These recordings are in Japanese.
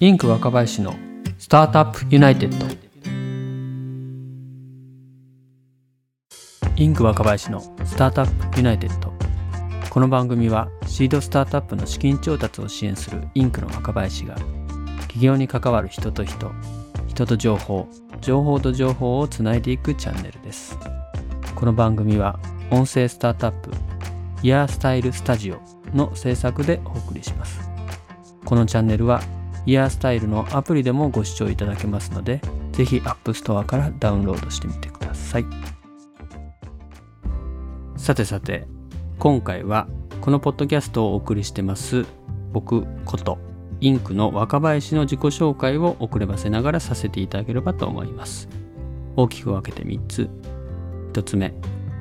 インク若林のスタートアップユナイテッド。インク若林のスタートアップユナイテッド。この番組はシードスタートアップの資金調達を支援するインクの若林が起業に関わる人と人人と情報情報と情報をつないでいくチャンネルです。この番組は音声スタートアップイヤースタイルスタジオの制作でお送りします。このチャンネルはイヤースタイルのアプリでもご視聴いただけますのでぜひ App Store からダウンロードしてみてください。さてさて今回はこのポッドキャストをお送りしてます僕ことインクの若林の自己紹介を遅ればせながらさせていただければと思います。大きく分けて3つ。1つ目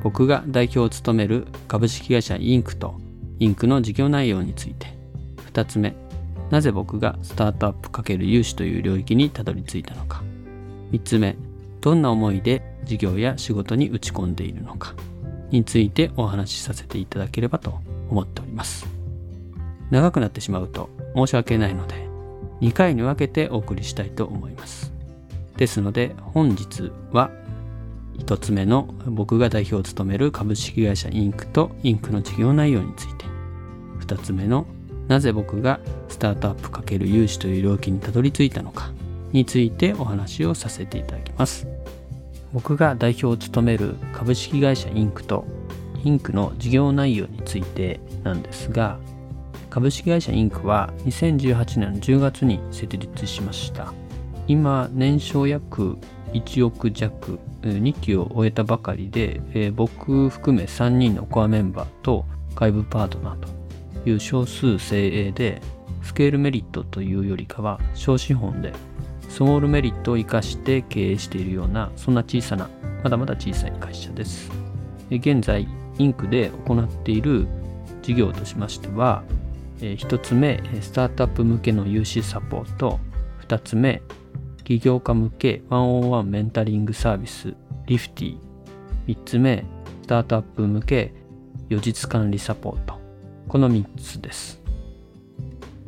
僕が代表を務める株式会社インクとインクの事業内容について。2つ目なぜ僕がスタートアップ×融資という領域にたどり着いたのか。3つ目どんな思いで事業や仕事に打ち込んでいるのか。についてお話しさせていただければと思っております。長くなってしまうと申し訳ないので2回に分けてお送りしたいと思います。ですので本日は1つ目の僕が代表を務める株式会社インクとインクの事業内容について。2つ目のなぜ僕がスタートアップ×融資という領域にたどり着いたのかについてお話をさせていただきます。僕が代表を務める株式会社インクとインクの事業内容についてなんですが株式会社インクは2018年10月に設立しました。今年商約1億弱2期を終えたばかりで、僕含め3人のコアメンバーと外部パートナーという少数精鋭でスケールメリットというよりかは小資本でスモールメリットを生かして経営しているようなそんな小さなまだまだ小さい会社です。現在インクで行っている事業としましては1つ目スタートアップ向けの融資サポート。2つ目起業家向け101メンタリングサービスリフティ。3つ目スタートアップ向け予実管理サポート。この3つです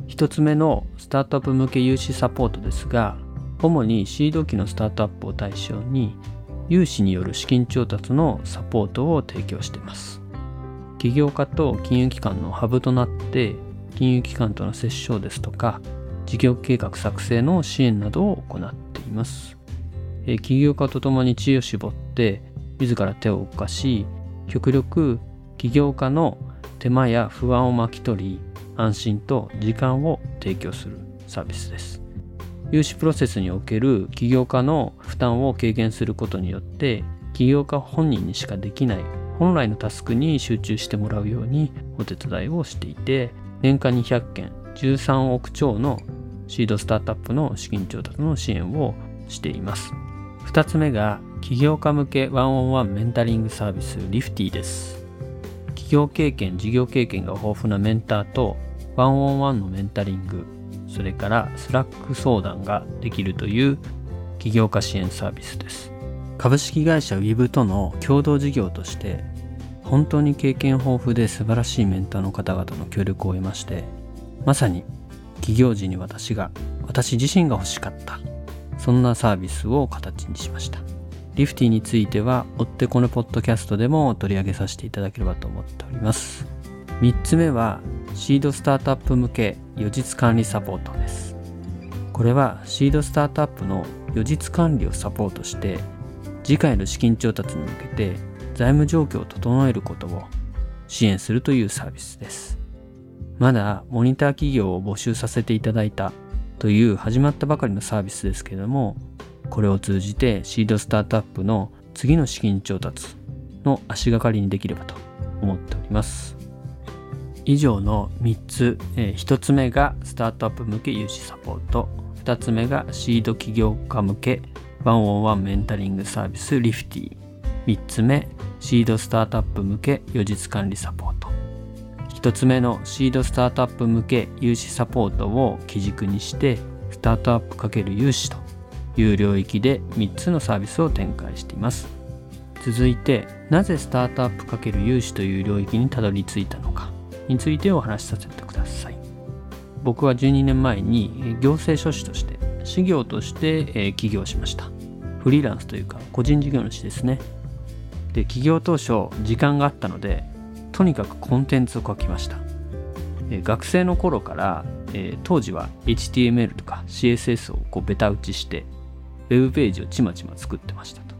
1つ目のスタートアップ向け融資サポートですが主にシード機のスタートアップを対象に融資による資金調達のサポートを提供しています起業家と金融機関のハブとなって金融機関との折衝ですとか事業計画作成の支援などを行っています。え起業家とともに知恵を絞って自ら手を動かし極力起業家の手間や不安を巻き取り安心と時間を提供するサービスです融資プロセスにおける起業家の負担を軽減することによって起業家本人にしかできない本来のタスクに集中してもらうようにお手伝いをしていて年間200件13億超のシードスタートアップの資金調達の支援をしています。2つ目が起業家向けワンオンワンメンタリングサービスリフティです。起業経験、事業経験が豊富なメンターとワンオンワンのメンタリング、それからスラック相談ができるという起業家支援サービスです。株式会社 Web との共同事業として本当に経験豊富で素晴らしいメンターの方々の協力を得ましてまさに起業時に私が私自身が欲しかったそんなサービスを形にしましたリフティについては追ってこのポッドキャストでも取り上げさせていただければと思っております。3つ目はシードスタートアップ向け予実管理サポートです。これはシードスタートアップの予実管理をサポートして次回の資金調達に向けて財務状況を整えることを支援するというサービスです。まだモニター企業を募集させていただいたという始まったばかりのサービスですけれども、これを通じてシードスタートアップの次の資金調達の足がかりにできればと思っております。以上の3つ、え、1つ目がスタートアップ向け融資サポート、2つ目がシード起業家向けワンオンワンメンタリングサービスリフティ、3つ目シードスタートアップ向け予実管理サポート。1つ目のシードスタートアップ向け融資サポートを基軸にしてスタートアップ×融資という領域で3つのサービスを展開しています。続いてなぜスタートアップ×融資という領域にたどり着いたのかについてお話しさせてください。僕は12年前に行政書士として事業として起業しました。フリーランスというか個人事業主ですね。で起業当初時間があったのでとにかくコンテンツを書きました。学生の頃から、当時は HTML とか CSS をこうベタ打ちしてウェブページをちまちま作ってましたと。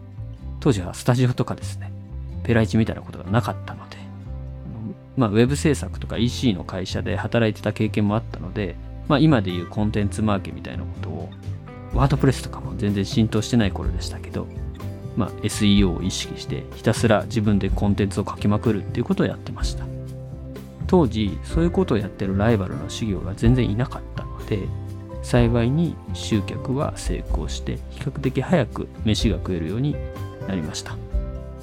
当時はスタジオとかですねペライチみたいなことがなかったのでまあ、ウェブ制作とか EC の会社で働いてた経験もあったので、まあ、今でいうコンテンツマーケみたいなことをワードプレスとかも全然浸透してない頃でしたけど、まあ、SEO を意識してひたすら自分でコンテンツを書きまくるっていうことをやってました。当時そういうことをやってるライバルの修行が全然いなかったので幸いに集客は成功して比較的早く飯が食えるようになりました。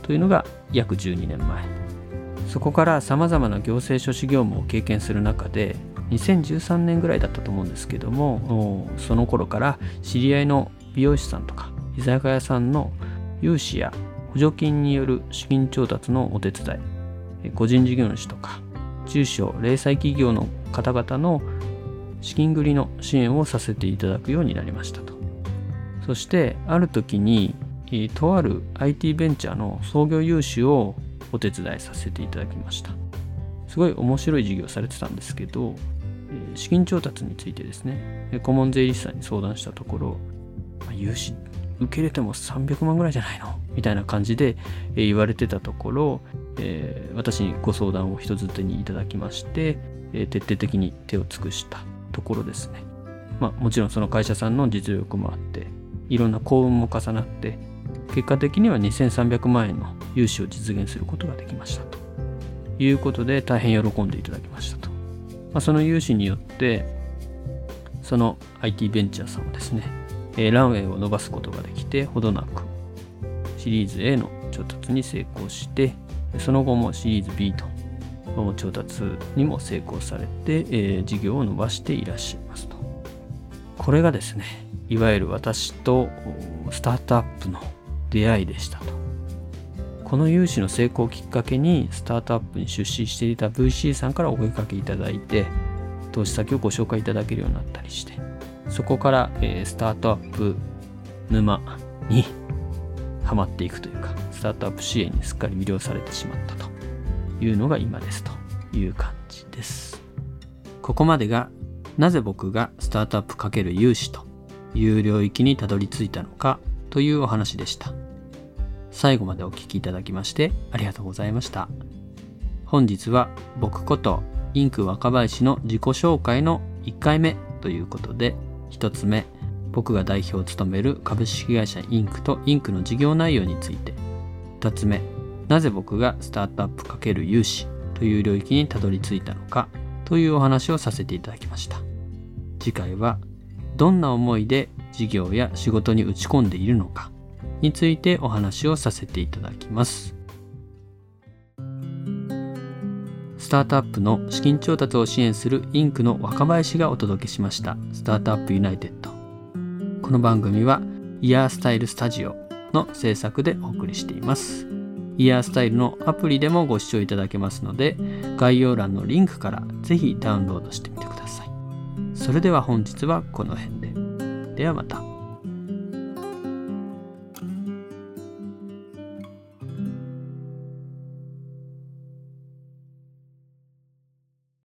というのが約12年前。そこからさまざまな行政書士業務を経験する中で2013年ぐらいだったと思うんですけどもその頃から知り合いの美容師さんとか居酒屋さんの融資や補助金による資金調達のお手伝い個人事業主とか中小零細企業の方々の資金繰りの支援をさせていただくようになりましたと。そしてある時にとある IT ベンチャーの創業融資をお手伝いさせていただきました。すごい面白い事業されてたんですけど資金調達についてですね顧問税理士さんに相談したところ融資受け入れても300万ぐらいじゃないの？みたいな感じで言われてたところ、私にご相談を人づてにいただきまして、徹底的に手を尽くした。ところですね。まあもちろんその会社さんの実力もあっていろんな幸運も重なって結果的には2300万円の融資を実現することができましたということで大変喜んでいただきましたと、まあ、その融資によってその IT ベンチャーさんもですね、えランウェイを伸ばすことができてほどなくシリーズ A の調達に成功してその後もシリーズ B と調達にも成功されて、えー、事業を伸ばしていらっしゃいますと。これがですねいわゆる私とスタートアップの出会いでしたと。この融資の成功をきっかけにスタートアップに出資していた VC さんからお声かけいただいて投資先をご紹介いただけるようになったりしてそこから、えー、スタートアップ沼にはまっていくというかスタートアップ支援にすっかり魅了されてしまったと。いうのが今ですという感じですここまでがなぜ僕がスタートアップ×融資という領域にたどり着いたのかというお話でした。最後までお聴きいただきましてありがとうございました。本日は僕ことインク若林の自己紹介の1回目ということで1つ目僕が代表を務める株式会社インクとインクの事業内容について2つ目なぜ僕がスタートアップ×融資という領域にたどり着いたのかというお話をさせていただきました次回はどんな思いで事業や仕事に打ち込んでいるのかについてお話をさせていただきます。スタートアップの資金調達を支援するインクの若林がお届けしましたスタートアップユナイテッド。この番組はイヤースタイルスタジオの制作でお送りしています。イヤースタイルのアプリでもご視聴いただけますので概要欄のリンクからぜひダウンロードしてみてください。それでは本日はこの辺で。ではまた。